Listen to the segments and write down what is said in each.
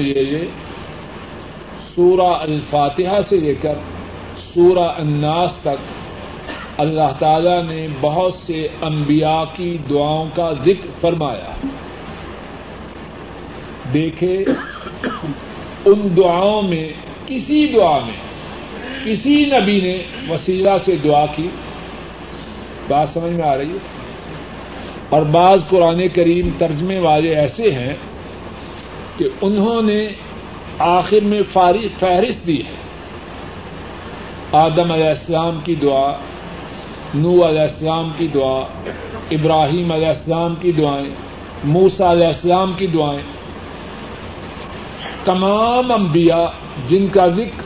یہ سورہ الفاتحہ سے لے کر سورہ الناس تک اللہ تعالی نے بہت سے انبیاء کی دعاؤں کا ذکر فرمایا۔ دیکھے، ان دعاؤں میں، کسی دعا میں، کسی نبی نے وسیلہ سے دعا کی۔ بات سمجھ میں آ رہی ہے؟ اور بعض قرآن کریم ترجمے والے ایسے ہیں کہ انہوں نے آخر میں فہرست دی ہے۔ آدم علیہ السلام کی دعا نو علیہ السلام کی دعا، ابراہیم علیہ السلام کی دعائیں موسا علیہ السلام کی دعائیں۔ تمام انبیاء جن کا ذکر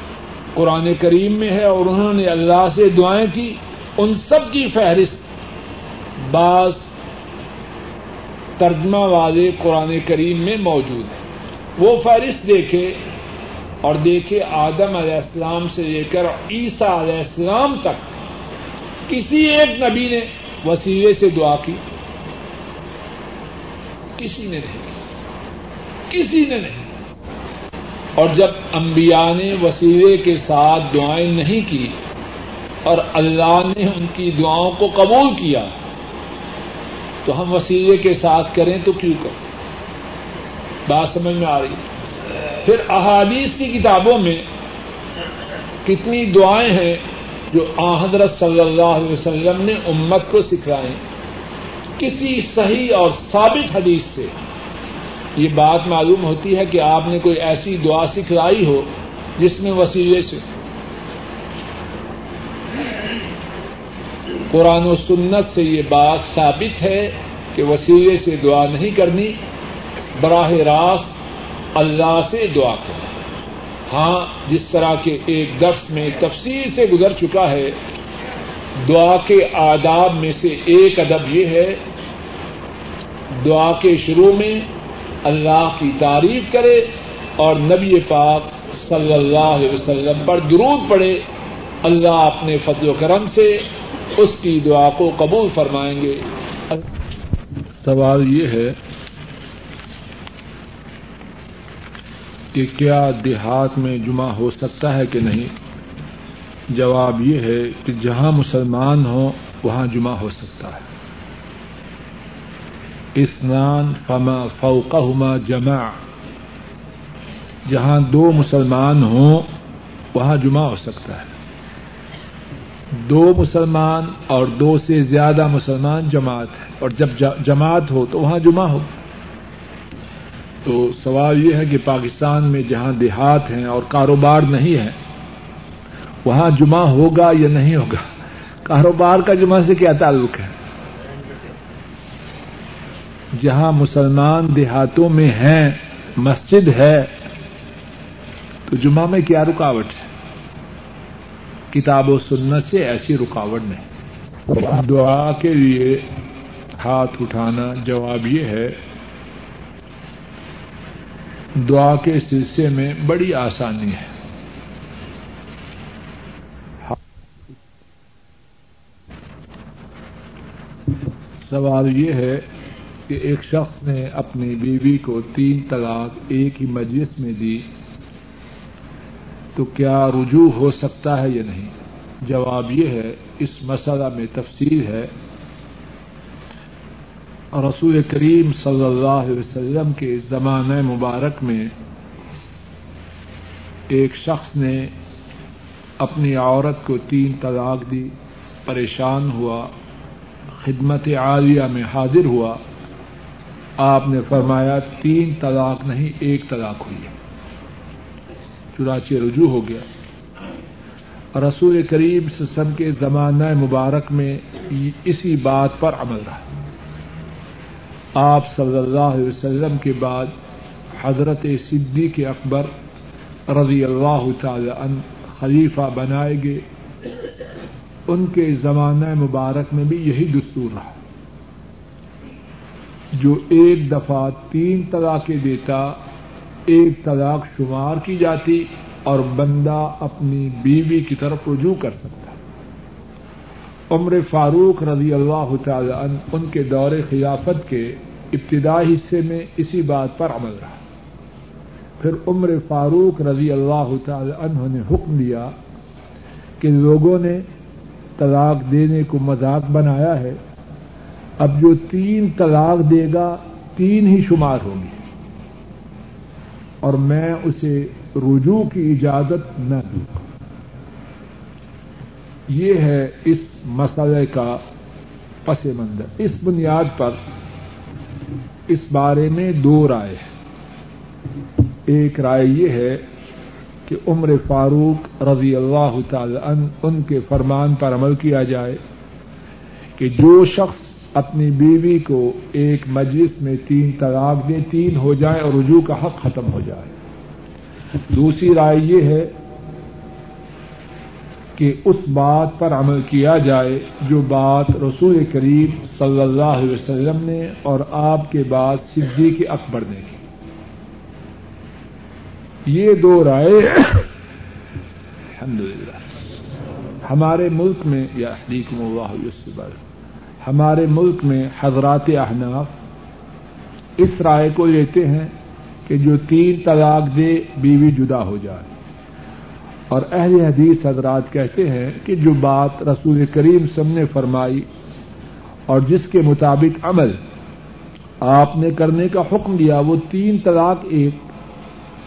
قرآن کریم میں ہے اور انہوں نے اللہ سے دعائیں کی، ان سب کی فہرست بعض ترجمہ والے قرآن کریم میں موجود ہے۔ وہ فہرست دیکھے اور دیکھے آدم علیہ السلام سے لے کر عیسیٰ علیہ السلام تک۔ کسی ایک نبی نے وسیلے سے دعا کی۔ کسی نے نہیں۔ کسی نے نہیں۔ اور جب انبیاء نے وسیلے کے ساتھ دعائیں نہیں کی اور اللہ نے ان کی دعاؤں کو قبول کیا، تو ہم وسیلے کے ساتھ کریں تو کیوں کریں؟ بات سمجھ میں آ رہی پھر احادیث کی کتابوں میں کتنی دعائیں ہیں جو آ حضرت صلی اللہ علیہ وسلم نے امت کو سکھلائیں۔ کسی صحیح اور ثابت حدیث سے۔ یہ بات معلوم ہوتی ہے کہ آپ نے کوئی ایسی دعا سکھلائی ہو جس میں وسیلے سے۔ قرآن و سنت سے یہ بات ثابت ہے کہ وسیلے سے دعا نہیں کرنی۔ براہ راست اللہ سے دعا کریں۔ ہاں جس طرح کے ایک درس میں تفصیل سے گزر چکا ہے، دعا کے آداب میں سے ایک ادب یہ ہے، دعا کے شروع میں اللہ کی تعریف کرے اور نبی پاک صلی اللہ علیہ وسلم پر درود پڑے۔ اللہ اپنے فضل و کرم سے اس کی دعا کو قبول فرمائیں گے۔ سوال یہ ہے کہ کیا دیہات میں جمعہ ہو سکتا ہے کہ نہیں؟ جواب یہ ہے کہ جہاں مسلمان ہوں، وہاں جمعہ ہو سکتا ہے۔ اسنان فما فوقہما جمع جہاں دو مسلمان ہوں، وہاں جمعہ ہو سکتا ہے۔ دو مسلمان اور دو سے زیادہ مسلمان جماعت ہے۔ اور جب جماعت ہو تو وہاں جمعہ ہو۔ تو سوال یہ ہے کہ پاکستان میں جہاں دیہات ہیں اور کاروبار نہیں ہے، وہاں جمعہ ہوگا یا نہیں ہوگا؟ کاروبار کا جمعہ سے کیا تعلق ہے؟ جہاں مسلمان دیہاتوں میں ہیں، مسجد ہے، تو جمعہ میں کیا رکاوٹ ہے؟ کتاب و سنت سے ایسی رکاوٹ نہیں۔ دعا کے لیے ہاتھ اٹھانا جواب یہ ہے دعا کے سلسلے میں بڑی آسانی ہے۔ سوال یہ ہے کہ ایک شخص نے اپنی بیوی کو تین طلاق ایک ہی مجلس میں دی، تو کیا رجوع ہو سکتا ہے یا نہیں؟ جواب یہ ہے، اس مسئلہ میں تفصیل ہے۔ اور رسول کریم صلی اللہ علیہ وسلم کے زمانہ مبارک میں ایک شخص نے اپنی عورت کو تین طلاق دی، پریشان ہوا، خدمت عالیہ میں حاضر ہوا۔ آپ نے فرمایا، تین طلاق نہیں، ایک طلاق ہوئی چراچے رجوع ہو گیا۔ رسول کریم سسم کے زمانہ مبارک میں اسی بات پر عمل رہا۔ آپ صلی اللہ علیہ وسلم کے بعد حضرت صدیق اکبر رضی اللہ تعالی عنہ خلیفہ بنائے گئے۔ ان کے زمانہ مبارک میں بھی یہی دستور رہا۔ جو ایک دفعہ تین طلاقیں دیتا، ایک طلاق شمار کی جاتی اور بندہ اپنی بیوی کی طرف رجوع کر سکتا۔ عمر فاروق رضی اللہ تعالی عنہ ان کے دور خلافت کے ابتدائی حصے میں اسی بات پر عمل رہا۔ پھر عمر فاروق رضی اللہ تعالی عنہ نے حکم دیا کہ لوگوں نے طلاق دینے کو مذاق بنایا ہے۔ اب جو تین طلاق دے گا، تین ہی شمار ہوں گی اور میں اسے رجوع کی اجازت نہ دوں۔ گا یہ ہے اس مسئلے کا پس منظر۔ اس بنیاد پر اس بارے میں دو رائے ہیں۔ ایک رائے یہ ہے کہ عمر فاروق رضی اللہ تعالی عنہ، ان کے فرمان پر عمل کیا جائے کہ جو شخص اپنی بیوی کو ایک مجلس میں تین طلاق دے، تین ہو جائے اور رجوع کا حق ختم ہو جائے۔ دوسری رائے یہ ہے کہ اس بات پر عمل کیا جائے جو بات رسول کریم صلی اللہ علیہ وسلم نے اور آپ کے بعد صدیق اکبر نے کی۔ یہ دو رائے الحمد للہ ہمارے ملک میں، یا حلیکم اللہ یوسبر ہمارے ملک میں حضرات احناف اس رائے کو لیتے ہیں کہ جو تین طلاق دے بیوی جدا ہو جائے۔ اور اہل حدیث حضرات کہتے ہیں کہ جو بات رسول کریم سم نے فرمائی اور جس کے مطابق عمل آپ نے کرنے کا حکم دیا، وہ تین طلاق ایک،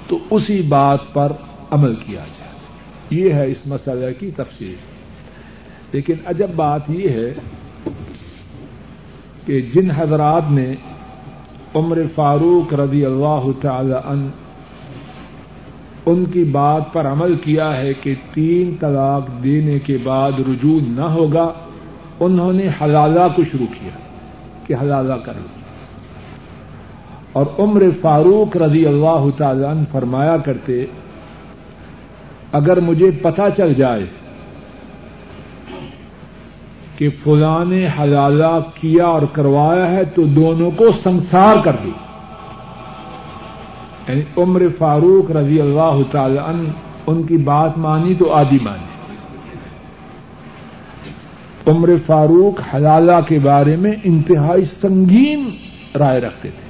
تو اسی بات پر عمل کیا جائے۔ یہ ہے اس مسئلہ کی تفصیل۔ لیکن عجب بات یہ ہے کہ جن حضرات نے عمر فاروق رضی اللہ تعالی عنہ ان کی بات پر عمل کیا ہے کہ تین طلاق دینے کے بعد رجوع نہ ہوگا، انہوں نے حلالہ کو شروع کیا کہ حلالہ کر لو۔ اور عمر فاروق رضی اللہ تعالی عنہ فرمایا کرتے، اگر مجھے پتہ چل جائے کہ فلاں نے حلالہ کیا اور کروایا ہے تو دونوں کو سنسار کر دی یعنی عمر فاروق رضی اللہ تعالی عنہ، ان کی بات مانی تو آدھی مانی۔ عمر فاروق حلالہ کے بارے میں انتہائی سنگین رائے رکھتے تھے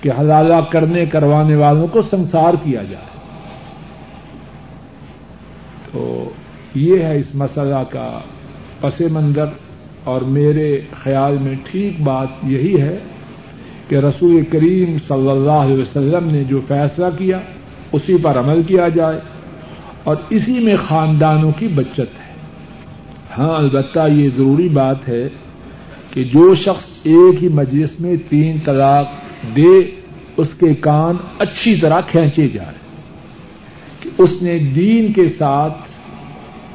کہ حلالہ کرنے، کروانے والوں کو سنسار کیا جائے۔ تو یہ ہے اس مسئلہ کا پس منظر اور میرے خیال میں ٹھیک بات یہی ہے کہ رسول کریم صلی اللہ علیہ وسلم نے جو فیصلہ کیا، اسی پر عمل کیا جائے۔ اور اسی میں خاندانوں کی بچت ہے۔ ہاں البتہ یہ ضروری بات ہے کہ جو شخص ایک ہی مجلس میں تین طلاق دے، اس کے کان اچھی طرح کھینچے جائے کہ اس نے دین کے ساتھ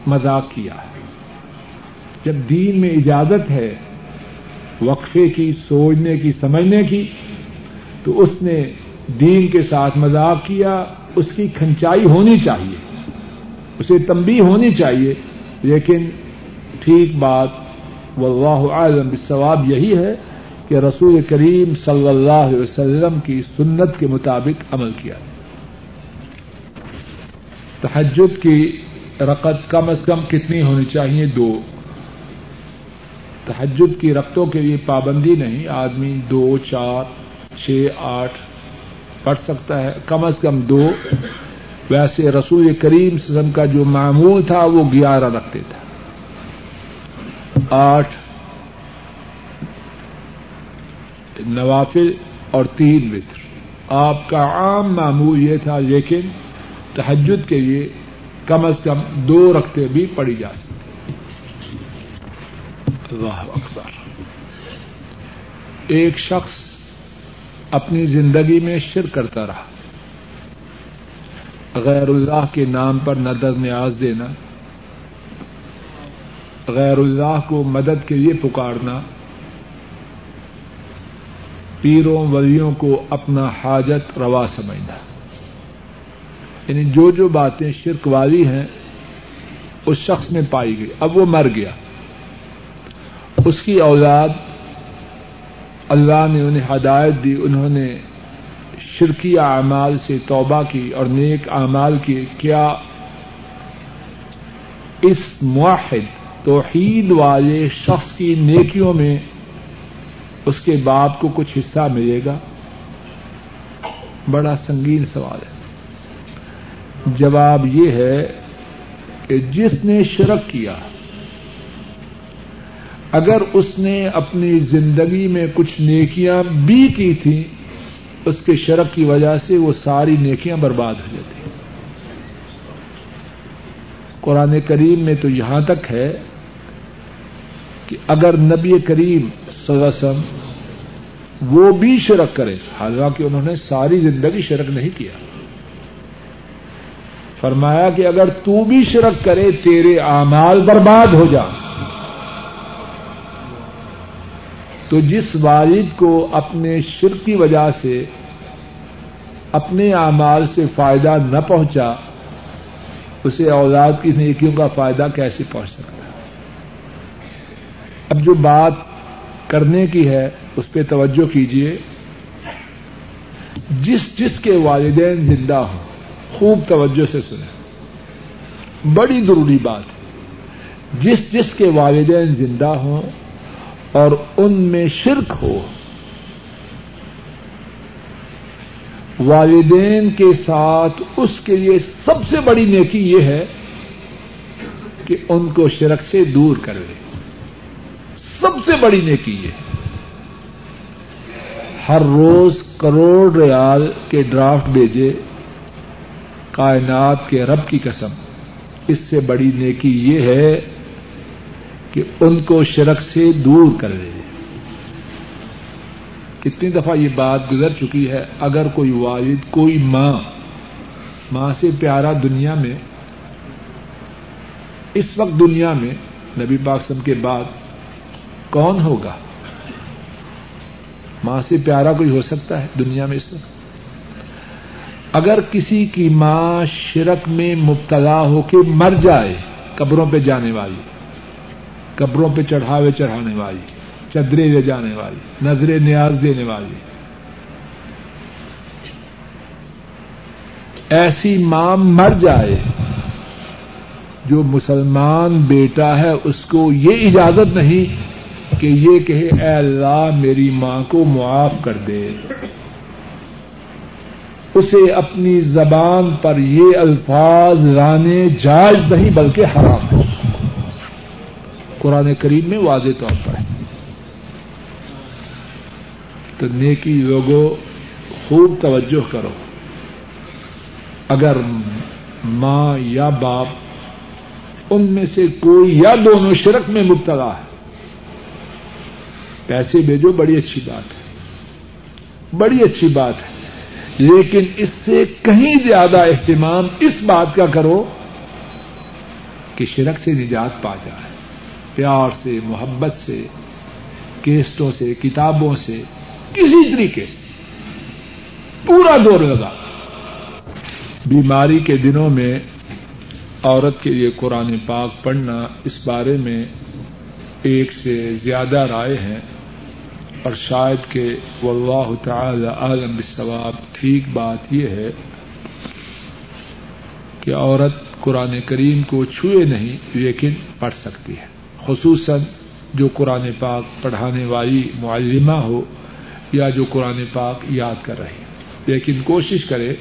مذاق کیا ہے۔ جب دین میں اجازت ہے وقفے کی سوچنے کی سمجھنے کی، تو اس نے دین کے ساتھ مذاق کیا، اس کی کھنچائی ہونی چاہیے، اسے تمبی ہونی چاہیے، لیکن ٹھیک بات، واللہ عالم بالثواب یہی ہے کہ رسول کریم صلی اللہ علیہ وسلم کی سنت کے مطابق عمل کیا۔ تحجد کی رقط کم از کم کتنی ہونی چاہیے؟ دو۔ تحجد کی رقطوں کے لیے پابندی نہیں، آدمی دو، چار، چھ، آٹھ پڑھ سکتا ہے، کم از کم دو۔ ویسے رسول کریم سزم کا جو معمول تھا، وہ گیارہ رکھتے تھا آٹھ، نوافل اور تین وطر۔ آپ کا عام معمول یہ تھا، لیکن تحجد کے لیے کم از کم دو رکھتے بھی پڑی جا سکتی۔ اللہ اکبر۔ ایک شخص اپنی زندگی میں شر کرتا رہا۔ غیر اللہ کے نام پر نظر نیاز دینا۔ غیر اللہ کو مدد کے لیے پکارنا۔ پیروں ولیوں کو اپنا حاجت روا سمجھنا۔ یعنی جو جو باتیں شرک والی ہیں، اس شخص میں پائی گئی۔ اب وہ مر گیا۔ اس کی اولاد اللہ نے انہیں ہدایت دی، انہوں نے شرکی اعمال سے توبہ کی اور نیک اعمال کی۔ کیا اس معاہد توحید والے شخص کی نیکیوں میں اس کے باپ کو کچھ حصہ ملے گا؟ بڑا سنگین سوال ہے۔ جواب یہ ہے کہ جس نے شرک کیا اگر اس نے اپنی زندگی میں کچھ نیکیاں بھی کی تھیں، اس کے شرک کی وجہ سے وہ ساری نیکیاں برباد ہو جاتی قرآن کریم میں تو یہاں تک ہے کہ اگر نبی کریم سزاسم وہ بھی شرک کرے، حالانکہ انہوں نے ساری زندگی شرک نہیں کیا۔ فرمایا کہ اگر تو بھی شرک کرے، تیرے اعمال برباد ہو جا۔ تو جس والد کو اپنے شرک کی وجہ سے اپنے اعمال سے فائدہ نہ پہنچا، اسے اولاد کی نیکیوں کا فائدہ کیسے پہنچ سکتا ہے؟ اب جو بات کرنے کی ہے، اس پہ توجہ کیجیے جس جس کے والدین زندہ ہوں، خوب توجہ سے سنیں۔ بڑی ضروری بات، جس جس کے والدین زندہ ہوں اور ان میں شرک ہو۔ والدین کے ساتھ اس کے لیے سب سے بڑی نیکی یہ ہے کہ ان کو شرک سے دور کر لے۔ سب سے بڑی نیکی یہ ہر روز کروڑ ریال کے ڈرافٹ بھیجے کائنات کے رب کی قسم۔ اس سے بڑی نیکی یہ ہے کہ ان کو شرک سے دور کر لے کتنی دفعہ یہ بات گزر چکی ہے، اگر کوئی والد، کوئی ماں ماں سے پیارا دنیا میں، اس وقت دنیا میں، نبی پاکسم کے بعد کون ہوگا؟ ماں سے پیارا کوئی ہو سکتا ہے دنیا میں اس وقت؟ اگر کسی کی ماں شرک میں مبتلا ہو کے مر جائے قبروں پہ جانے والی قبروں پہ چڑھاوے چڑھانے والی، چدرے لے جانے والی نظریں نیاز دینے والی۔ ایسی ماں مر جائے، جو مسلمان بیٹا ہے، اس کو یہ اجازت نہیں کہ یہ کہے، اے اللہ میری ماں کو معاف کر دے۔ اسے اپنی زبان پر یہ الفاظ لانے جائز نہیں، بلکہ حرام ہے۔ قرآن کریم میں واضح طور پر ہے۔ تو نیکی لوگوں خوب توجہ کرو۔ اگر ماں یا باپ ان میں سے کوئی یا دونوں شرک میں مبتلا ہے، پیسے بھیجو، بڑی اچھی بات ہے۔ بڑی اچھی بات ہے۔ لیکن اس سے کہیں زیادہ اہتمام اس بات کا کرو کہ شرک سے نجات پا جائے۔ پیار سے، محبت سے، کیسٹوں سے، کتابوں سے، کسی طریقے سے۔ پورا دور لگا۔ بیماری کے دنوں میں عورت کے لیے قرآن پاک پڑھنا اس بارے میں ایک سے زیادہ رائے ہیں اور شاید کہ واللہ تعالی عالم بالثواب ٹھیک بات یہ ہے کہ عورت قرآن کریم کو چھوئے نہیں لیکن پڑھ سکتی ہے۔ خصوصاً جو قرآن پاک پڑھانے والی معلمہ ہو یا جو قرآن پاک یاد کر رہے ہیں۔ لیکن کوشش کرے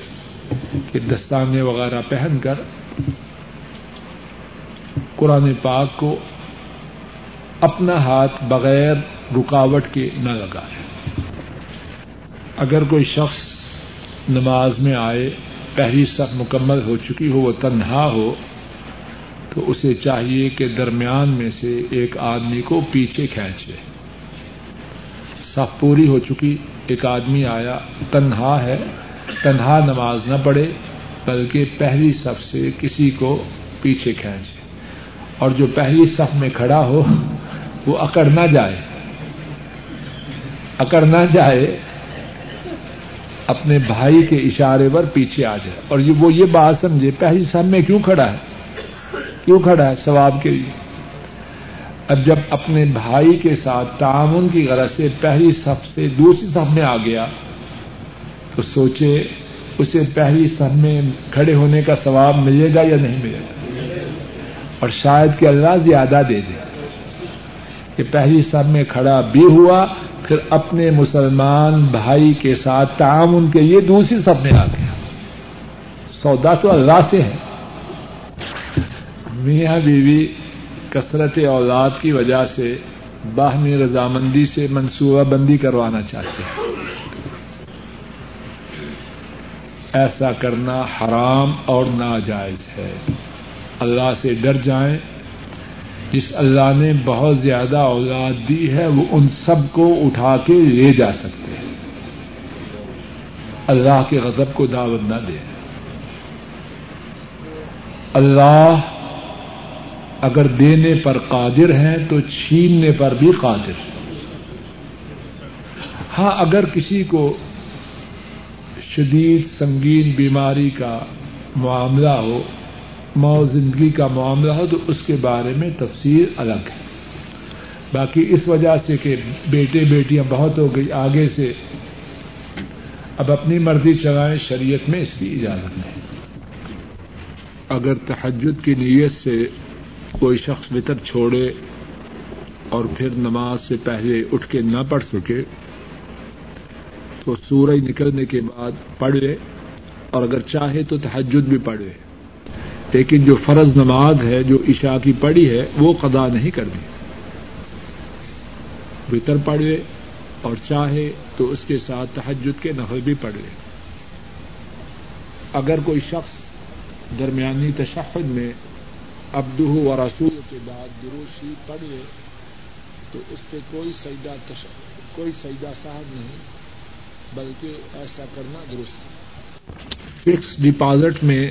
کہ دستانے وغیرہ پہن کر قرآن پاک کو اپنا ہاتھ بغیر رکاوٹ کے نہ لگائے۔ اگر کوئی شخص نماز میں آئے، پہلی سخت مکمل ہو چکی ہو، وہ تنہا ہو تو اسے چاہیے کہ درمیان میں سے ایک آدمی کو پیچھے کھینچے۔ صف پوری ہو چکی۔ ایک آدمی آیا، تنہا ہے۔ تنہا نماز نہ پڑھے، بلکہ پہلی صف سے کسی کو پیچھے کھینچے۔ اور جو پہلی صف میں کھڑا ہو، وہ اکڑ نہ جائے۔ اکڑ نہ جائے، اپنے بھائی کے اشارے پر پیچھے آ جائے۔ اور وہ یہ بات سمجھے، پہلی صف میں کیوں کھڑا ہے؟ کیوں کھڑا ہے ثواب کے لیے؟ اب جب اپنے بھائی کے ساتھ تعاون کی غرض سے پہلی صف سے دوسری صف میں آ گیا، تو سوچے اسے پہلی صف میں کھڑے ہونے کا ثواب ملے گا یا نہیں ملے گا؟ اور شاید کہ اللہ زیادہ دے دے کہ پہلی صف میں کھڑا بھی ہوا، پھر اپنے مسلمان بھائی کے ساتھ تعاون کے لیے دوسری سب میں آ گیا۔ سودا تو اللہ سے ہے۔ میاں بیوی کثرت اولاد کی وجہ سے باہمی رضامندی سے منصوبہ بندی کروانا چاہتے ہیں۔ ایسا کرنا حرام اور ناجائز ہے۔ اللہ سے ڈر جائیں۔ جس اللہ نے بہت زیادہ اولاد دی ہے، وہ ان سب کو اٹھا کے لے جا سکتے ہیں۔ اللہ کے غضب کو دعوت نہ دیں اللہ اگر دینے پر قادر ہیں تو چھیننے پر بھی قادر ہاں اگر کسی کو شدید سنگین بیماری کا معاملہ ہو مو زندگی کا معاملہ ہو، تو اس کے بارے میں تفصیل الگ ہے۔ باقی اس وجہ سے کہ بیٹے بیٹیاں بہت ہو گئی، آگے سے اب اپنی مرضی چلائیں، شریعت میں اس کی اجازت نہیں۔ اگر تحجد کی نیت سے کوئی شخص وطر چھوڑے اور پھر نماز سے پہلے اٹھ کے نہ پڑھ سکے، تو سورج نکلنے کے بعد پڑھے اور اگر چاہے تو تحجد بھی پڑھے لیکن جو فرض نماز ہے، جو عشاء کی پڑی ہے، وہ قدا نہیں کرنی۔ وطر پڑھے اور چاہے تو اس کے ساتھ تحجد کے نفل بھی پڑھ لے۔ اگر کوئی شخص درمیانی تشہد میں ابدو و رسول کے بعد دروشی پڑھ لے تو اس پہ کوئی سجدہ کوئی سجدہ صاحب نہیں، بلکہ ایسا کرنا درست فکس ڈپازٹ میں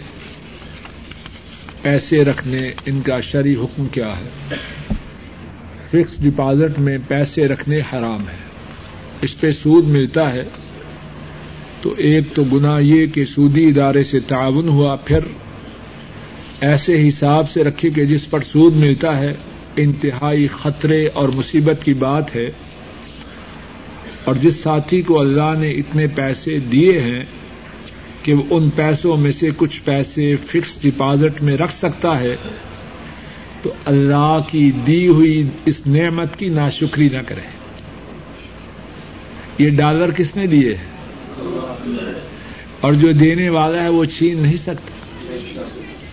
پیسے رکھنے ان کا شرعی حکم کیا ہے؟ فکس ڈپازٹ میں پیسے رکھنے حرام ہے۔ اس پہ سود ملتا ہے، تو ایک تو گنا یہ کہ سودی ادارے سے تعاون ہوا، پھر ایسے حساب سے رکھے کہ جس پر سود ملتا ہے، انتہائی خطرے اور مصیبت کی بات ہے۔ اور جس ساتھی کو اللہ نے اتنے پیسے دیے ہیں کہ وہ ان پیسوں میں سے کچھ پیسے فکس ڈپازٹ میں رکھ سکتا ہے، تو اللہ کی دی ہوئی اس نعمت کی ناشکری نہ کرے۔ یہ ڈالر کس نے دیے؟ اور جو دینے والا ہے وہ چھین نہیں سکتا۔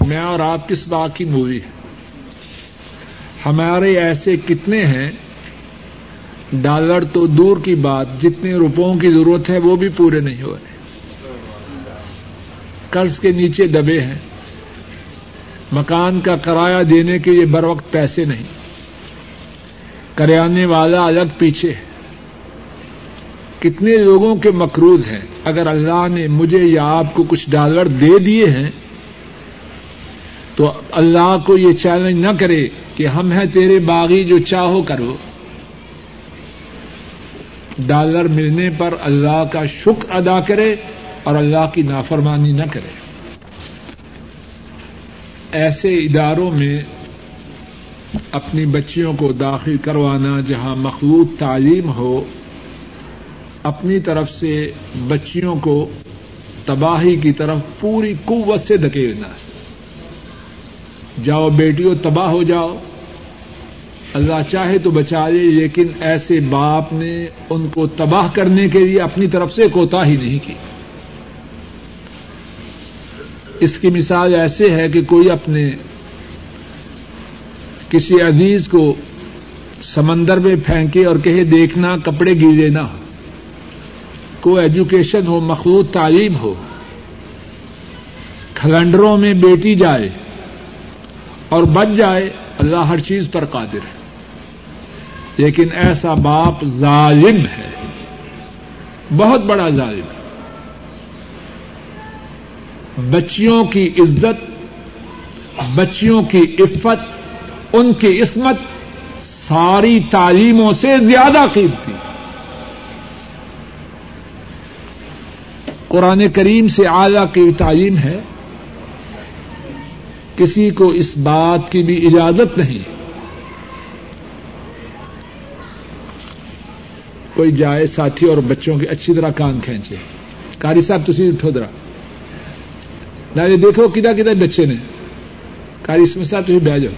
میں اور آپ کس بات کی مووی ہے۔ ہمارے ایسے کتنے ہیں، ڈالر تو دور کی بات، جتنے روپوں کی ضرورت ہے وہ بھی پورے نہیں ہو رہے قرض کے نیچے دبے ہیں۔ مکان کا کرایہ دینے کے لیے بر وقت پیسے نہیں۔ کریانے والا الگ پیچھے ہے۔ کتنے لوگوں کے مقروض ہیں۔ اگر اللہ نے مجھے یا آپ کو کچھ ڈالر دے دیے ہیں تو اللہ کو یہ چیلنج نہ کرے کہ ہم ہیں تیرے باغی جو چاہو کرو۔ ڈالر ملنے پر اللہ کا شکر ادا کرے اور اللہ کی نافرمانی نہ کرے۔ ایسے اداروں میں اپنی بچیوں کو داخل کروانا جہاں مخلوط تعلیم ہو، اپنی طرف سے بچیوں کو تباہی کی طرف پوری قوت سے دھکیلنا۔ ہے جاؤ بیٹیوں تباہ ہو جاؤ۔ اللہ چاہے تو بچا لے، لیکن ایسے باپ نے ان کو تباہ کرنے کے لیے اپنی طرف سے کوتا ہی نہیں کی۔ اس کی مثال ایسے ہے کہ کوئی اپنے کسی عزیز کو سمندر میں پھینکے اور کہے، دیکھنا کپڑے گیلے نہ ہو۔ کوئی ایجوکیشن ہو، مخلوط تعلیم ہو۔ کھلنڈروں میں بیٹی جائے۔ اور بچ جائے، اللہ ہر چیز پر قادر ہے۔ لیکن ایسا باپ ظالم ہے۔ بہت بڑا ظالم ہے۔ بچیوں کی عزت، بچیوں کی عفت، ان کی عصمت ساری تعلیموں سے زیادہ قیمتی۔ قرآن کریم سے اعلی کی تعلیم ہے۔ کسی کو اس بات کی بھی اجازت نہیں۔ کوئی جائے ساتھی اور بچوں کے اچھی طرح کان کھینچے۔ کاری صاحب تھی اٹھو درا نہ جی، دیکھو کدھر کدھر بچے نے۔ کاری اس میں تھی بہ جاؤ۔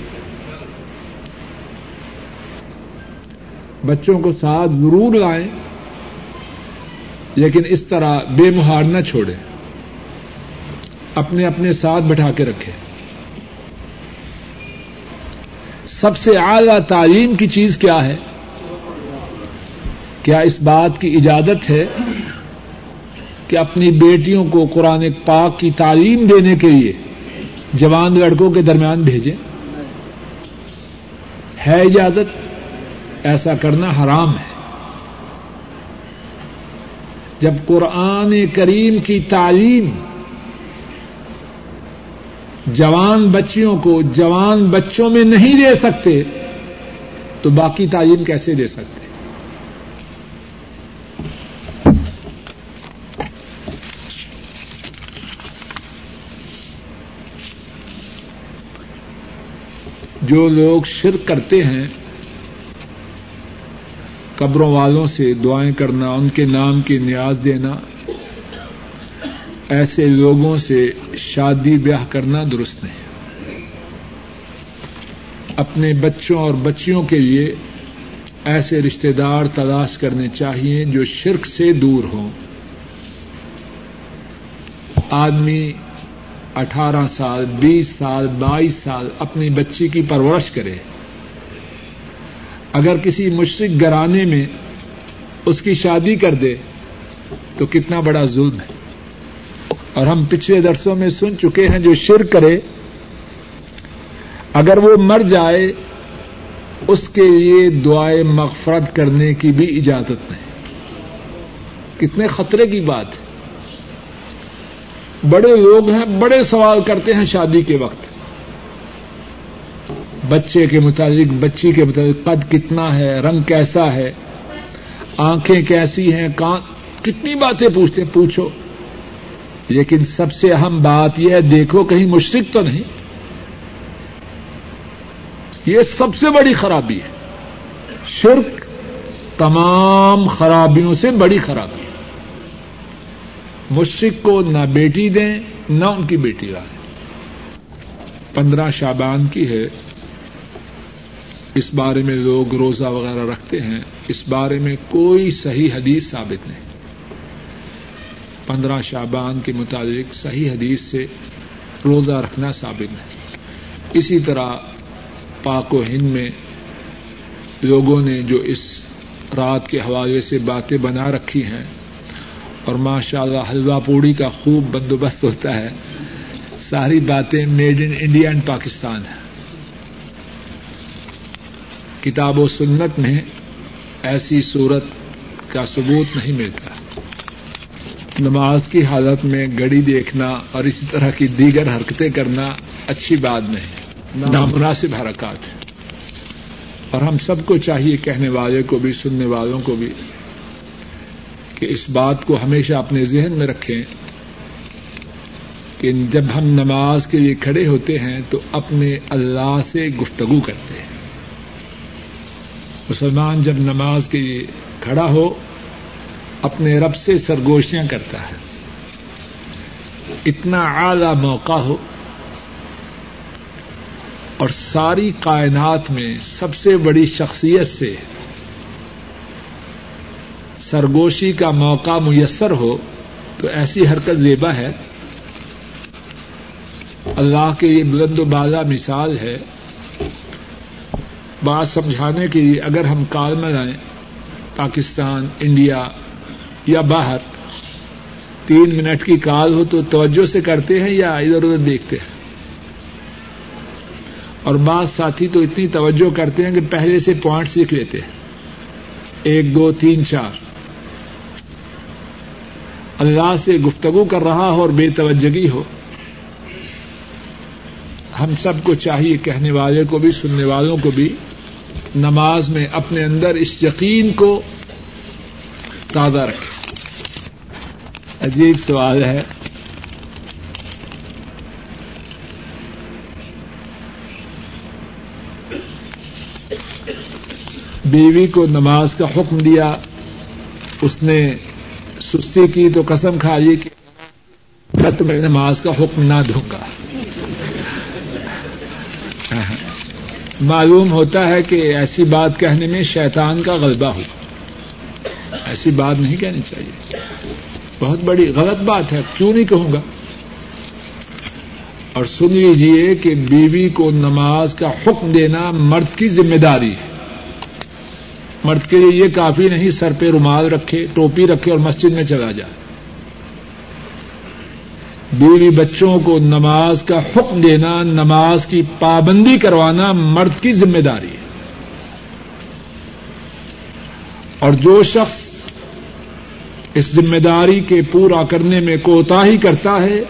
بچوں کو ساتھ ضرور لائیں، لیکن اس طرح بے مہار نہ چھوڑیں۔ اپنے اپنے ساتھ بٹھا کے رکھیں۔ سب سے اعلی تعلیم کی چیز کیا ہے؟ کیا اس بات کی اجازت ہے کہ اپنی بیٹیوں کو قرآن پاک کی تعلیم دینے کے لیے جوان لڑکوں کے درمیان بھیجیں؟ ہے اجازت؟ ایسا کرنا حرام ہے۔ جب قرآن کریم کی تعلیم جوان بچیوں کو جوان بچوں میں نہیں دے سکتے، تو باقی تعلیم کیسے دے سکتے؟ جو لوگ شرک کرتے ہیں، قبروں والوں سے دعائیں کرنا، ان کے نام کی نیاز دینا ایسے لوگوں سے شادی بیاہ کرنا درست نہیں۔ اپنے بچوں اور بچیوں کے لیے ایسے رشتے دار تلاش کرنے چاہیے جو شرک سے دور ہوں۔ آدمی اٹھارہ سال، بیس سال، بائیس سال اپنی بچی کی پرورش کرے۔ اگر کسی مشرق گرانے میں اس کی شادی کر دے تو کتنا بڑا ظلم ہے۔ اور ہم پچھلے درسوں میں سن چکے ہیں جو شر کرے، اگر وہ مر جائے، اس کے لیے دعائیں مغفرت کرنے کی بھی اجازت نہیں۔ کتنے خطرے کی بات ہے۔ بڑے لوگ ہیں، بڑے سوال کرتے ہیں شادی کے وقت۔ بچے کے متعلق، بچی کے متعلق قد کتنا ہے، رنگ کیسا ہے، آنکھیں کیسی ہیں، کان، کتنی باتیں پوچھتے ہیں، پوچھو۔ لیکن سب سے اہم بات یہ ہے، دیکھو کہیں مشرق تو نہیں۔ یہ سب سے بڑی خرابی ہے۔ شرک تمام خرابیوں سے بڑی خرابی ہے۔ مشرق کو نہ بیٹی دیں، نہ ان کی بیٹی لائیں پندرہ شابان کی ہے۔ اس بارے میں لوگ روزہ وغیرہ رکھتے ہیں۔ اس بارے میں کوئی صحیح حدیث ثابت نہیں۔ پندرہ شابان کے مطابق صحیح حدیث سے روزہ رکھنا ثابت نہیں اسی طرح پاک و ہند میں لوگوں نے جو اس رات کے حوالے سے باتیں بنا رکھی ہیں، اور ماشاء اللہ حلوہ پوڑی کا خوب بندوبست ہوتا ہے، ساری باتیں made in India and Pakistan ہے کتاب و سنت میں ایسی صورت کا ثبوت نہیں ملتا۔ نماز کی حالت میں گڑی دیکھنا اور اسی طرح کی دیگر حرکتیں کرنا اچھی بات نہیں۔ نامناسب حرکات۔ ہے اور ہم سب کو چاہیے کہنے والے کو بھی، سننے والوں کو بھی کہ اس بات کو ہمیشہ اپنے ذہن میں رکھیں کہ جب ہم نماز کے لیے کھڑے ہوتے ہیں تو اپنے اللہ سے گفتگو کرتے ہیں۔ مسلمان جب نماز کے لیے کھڑا ہو اپنے رب سے سرگوشیاں کرتا ہے۔ اتنا اعلی موقع ہو اور ساری کائنات میں سب سے بڑی شخصیت سے سرگوشی کا موقع میسر ہو تو ایسی حرکت زیبا ہے۔ اللہ کے یہ بلند و بالا مثال ہے۔ بات سمجھانے کے لیے اگر ہم کال میں لائیں، پاکستان، انڈیا یا باہر۔ تین منٹ کی کال ہو تو توجہ سے کرتے ہیں یا ادھر ادھر دیکھتے ہیں؟ اور بعض ساتھی تو اتنی توجہ کرتے ہیں کہ پہلے سے پوائنٹ سیکھ لیتے ہیں۔ ایک، دو، تین، چار۔ اللہ سے گفتگو کر رہا ہو اور بے توجگی ہو۔ ہم سب کو چاہیے کہنے والے کو بھی، سننے والوں کو بھی نماز میں اپنے اندر اس یقین کو تازہ رکھے عجیب سوال ہے۔ بیوی کو نماز کا حکم دیا، اس نے سستی کی تو قسم کھا لی کہ میں تمہیں نماز کا حکم نہ دوں گا۔ معلوم ہوتا ہے کہ ایسی بات کہنے میں شیطان کا غلبہ ہو۔ ایسی بات نہیں کہنی چاہیے۔ بہت بڑی غلط بات ہے، کیوں نہیں کہوں گا؟ اور سن لیجیے کہ بیوی کو نماز کا حکم دینا مرد کی ذمہ داری ہے۔ مرد کے لیے یہ کافی نہیں، سر پہ رومال رکھے، ٹوپی رکھے اور مسجد میں چلا جائے۔ بیوی بچوں کو نماز کا حکم دینا، نماز کی پابندی کروانا مرد کی ذمہ داری ہے۔ اور جو شخص اس ذمہ داری کے پورا کرنے میں کوتا ہی کرتا ہے،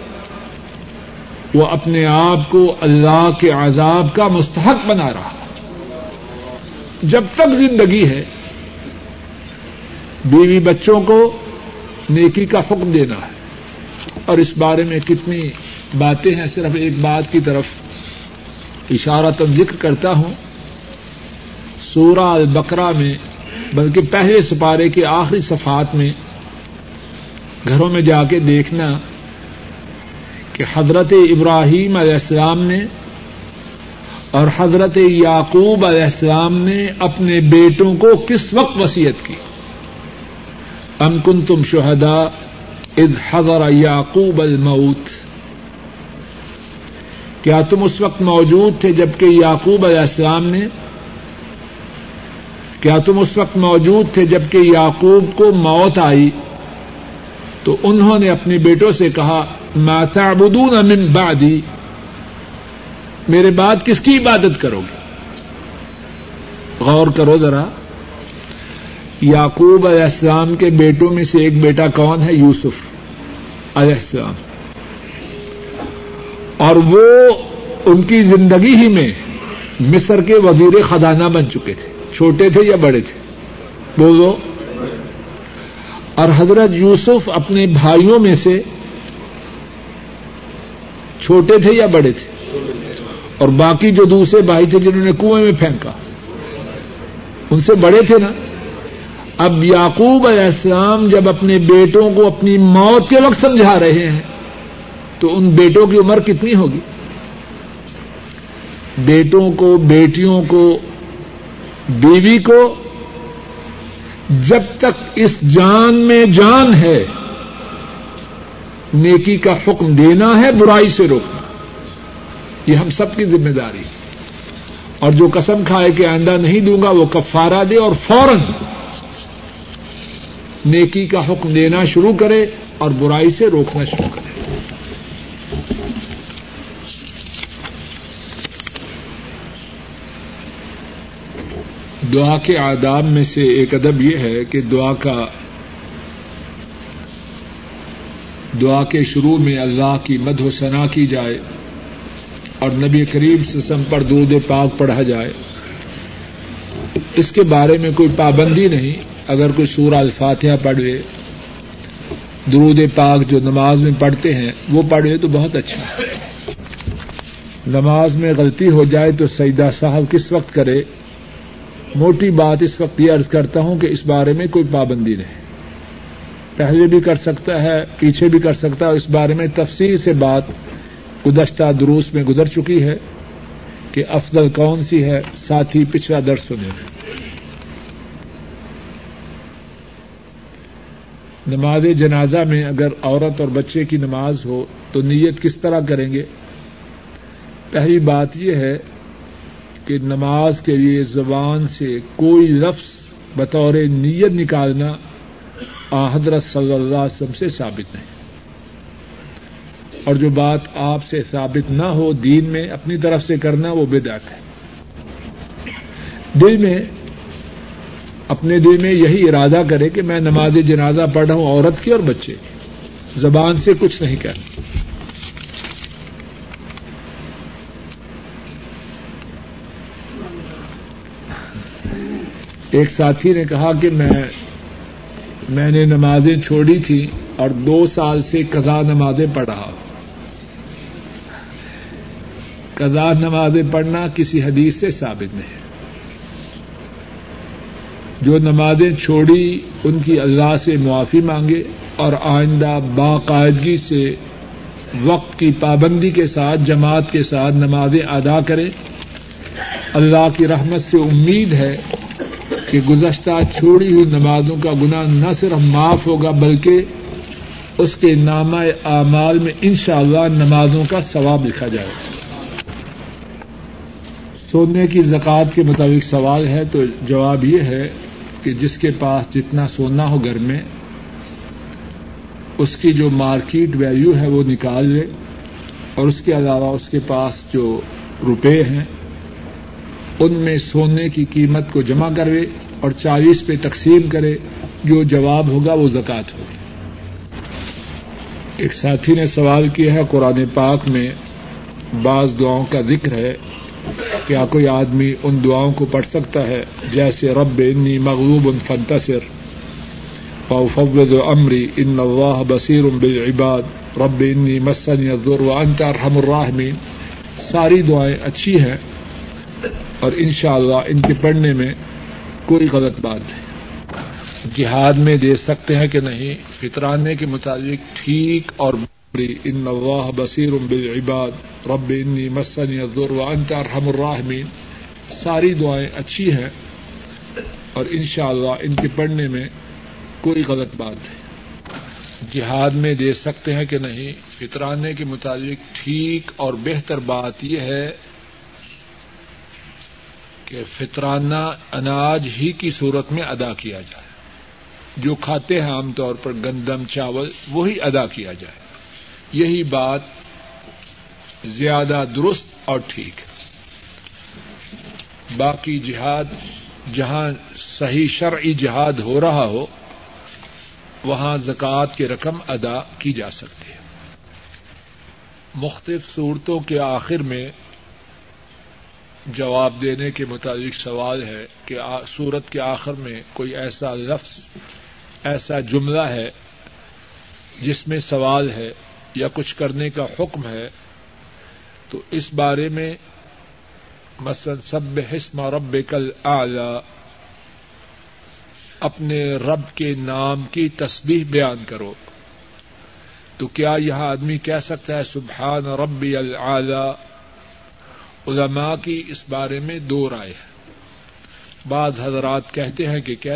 وہ اپنے آپ کو اللہ کے عذاب کا مستحق بنا رہا جب تک زندگی ہے، بیوی بچوں کو نیکی کا حکم دینا ہے۔ اور اس بارے میں کتنی باتیں ہیں، صرف ایک بات کی طرف اشارہ تک ذکر کرتا ہوں۔ سورہ البقرہ میں، بلکہ پہلے سپارے کے آخری صفحات میں گھروں میں جا کے دیکھنا کہ حضرت ابراہیم علیہ السلام نے اور حضرت یعقوب علیہ السلام نے اپنے بیٹوں کو کس وقت وسیعت کی؟ ام کن تم شہدا اد حضر یعقوب الموت۔ کیا تم اس وقت موجود تھے جبکہ یعقوب علیہ السلام نے؟ کیا تم اس وقت موجود تھے جبکہ یعقوب کو موت آئی؟ تو انہوں نے اپنے بیٹوں سے کہا تعبدون من بعدی. میرے بعد کس کی عبادت کرو گے؟ غور کرو ذرا، یعقوب علیہ السلام کے بیٹوں میں سے ایک بیٹا کون ہے؟ یوسف علیہ السلام۔ اور وہ ان کی زندگی ہی میں مصر کے وزیر خزانہ بن چکے تھے، چھوٹے تھے یا بڑے تھے؟ بولو۔ اور حضرت یوسف اپنے بھائیوں میں سے چھوٹے تھے یا بڑے تھے؟ اور باقی جو دوسرے بھائی تھے جنہوں نے کنویں میں پھینکا، ان سے بڑے تھے نا؟ اب یعقوب علیہ السلام جب اپنے بیٹوں کو اپنی موت کے وقت سمجھا رہے ہیں، تو ان بیٹوں کی عمر کتنی ہوگی؟ بیٹوں کو، بیٹیوں کو، بیوی کو جب تک اس جان میں جان ہے، نیکی کا حکم دینا ہے، برائی سے روکنا۔ یہ ہم سب کی ذمہ داری۔ ہے اور جو قسم کھائے کہ آئندہ نہیں دوں گا، وہ کفارہ دے اور فوراً نیکی کا حکم دینا شروع کرے اور برائی سے روکنا شروع کرے۔ دعا کے آداب میں سے ایک ادب یہ ہے کہ دعا کا دعا کے شروع میں اللہ کی مد و ثنا کی جائے اور نبی کریم سسم پر درود پاک پڑھا جائے۔ اس کے بارے میں کوئی پابندی نہیں۔ اگر کوئی سور الفاتحہ پڑھے، درود پاک جو نماز میں پڑھتے ہیں، وہ پڑھے تو بہت اچھا۔ ہے نماز میں غلطی ہو جائے تو سیدہ صاحب کس وقت کرے؟ موٹی بات اس وقت یہ عرض کرتا ہوں کہ اس بارے میں کوئی پابندی نہیں۔ پہلے بھی کر سکتا ہے، پیچھے بھی کر سکتا ہے اس بارے میں تفصیل سے بات گزشتہ دروس میں گزر چکی ہے کہ افضل کون سی ہے ساتھ ہی پچھلا درس سنے نماز جنازہ میں اگر عورت اور بچے کی نماز ہو تو نیت کس طرح کریں گے؟ پہلی بات یہ ہے کہ نماز کے لیے زبان سے کوئی لفظ بطور نیت نکالنا حضرت صلی اللہ علیہ وسلم سے ثابت نہیں۔ اور جو بات آپ سے ثابت نہ ہو دین میں، اپنی طرف سے کرنا، وہ بدعت ہے۔ دل میں، اپنے دل میں یہی ارادہ کرے کہ میں نماز جنازہ پڑھ رہا ہوں، عورت کی اور بچے زبان سے کچھ نہیں کہنا ایک ساتھی نے کہا کہ میں میں نے نمازیں چھوڑی تھی اور دو سال سے قضا نمازیں پڑھ رہا قضا نمازیں پڑھنا کسی حدیث سے ثابت نہیں جو نمازیں چھوڑی، ان کی اللہ سے معافی مانگے اور آئندہ باقاعدگی سے وقت کی پابندی کے ساتھ، جماعت کے ساتھ نمازیں ادا کرے۔ اللہ کی رحمت سے امید ہے کہ گزشتہ چھوڑی ہوئی نمازوں کا گناہ نہ صرف معاف ہوگا بلکہ اس کے نامہ اعمال میں انشاءاللہ اللہ نمازوں کا ثواب لکھا جائے گا۔ سونے کی زکوٰۃ کے مطابق سوال ہے تو جواب یہ ہے کہ جس کے پاس جتنا سونا ہو گھر میں، اس کی جو مارکیٹ ویلیو ہے وہ نکال لے اور اس کے علاوہ اس کے پاس جو روپے ہیں، ان میں سونے کی قیمت کو جمع کرے اور چالیس پہ تقسیم کرے، جو جواب ہوگا وہ زکات ہوگی ایک ساتھی نے سوال کیا ہے، قرآن پاک میں بعض دعاؤں کا ذکر ہے۔ کیا کوئی آدمی ان دعاؤں کو پڑھ سکتا ہے؟ جیسے، رب انی مغلوب ان فنتصر فوفوض امری ان اللہ بصیر بالعباد۔ رب انی مسن الضر وانت ارحم الراحمین۔ ساری دعائیں اچھی ہیں اور انشاءاللہ ان کے پڑھنے میں کوئی غلط بات نہیں جہاد میں دے سکتے ہیں کہ نہیں؟ فطرانے کے مطابق ٹھیک اور ان اللہ بصیر بالعباد۔ رب انی مسنی الضر وانت ارحم الراحمین۔ ساری دعائیں اچھی ہیں اور انشاءاللہ ان کے پڑھنے میں کوئی غلط بات نہیں جہاد میں دے سکتے ہیں کہ نہیں؟ فطرانے کے مطابق ٹھیک اور بہتر بات یہ ہے کہ فطرانہ اناج ہی کی صورت میں ادا کیا جائے۔ جو کھاتے ہیں عام طور پر گندم، چاول، وہی ادا کیا جائے۔ یہی بات زیادہ درست اور ٹھیک۔ ہے باقی جہاد، جہاں صحیح شرعی جہاد ہو رہا ہو، وہاں زکوٰۃ کی رقم ادا کی جا سکتی ہے۔ مختلف صورتوں کے آخر میں جواب دینے کے متعلق سوال ہے کہ سورت کے آخر میں کوئی ایسا لفظ، ایسا جملہ ہے جس میں سوال ہے یا کچھ کرنے کا حکم ہے؟ تو اس بارے میں مثلاً سب حسم رب کل اعلی اپنے رب کے نام کی تسبیح بیان کرو۔ تو کیا یہ آدمی کہہ سکتا ہے سبحان ربی العلی علماء کی اس بارے میں دو رائے ہے بعض حضرات کہتے ہیں کہ کیا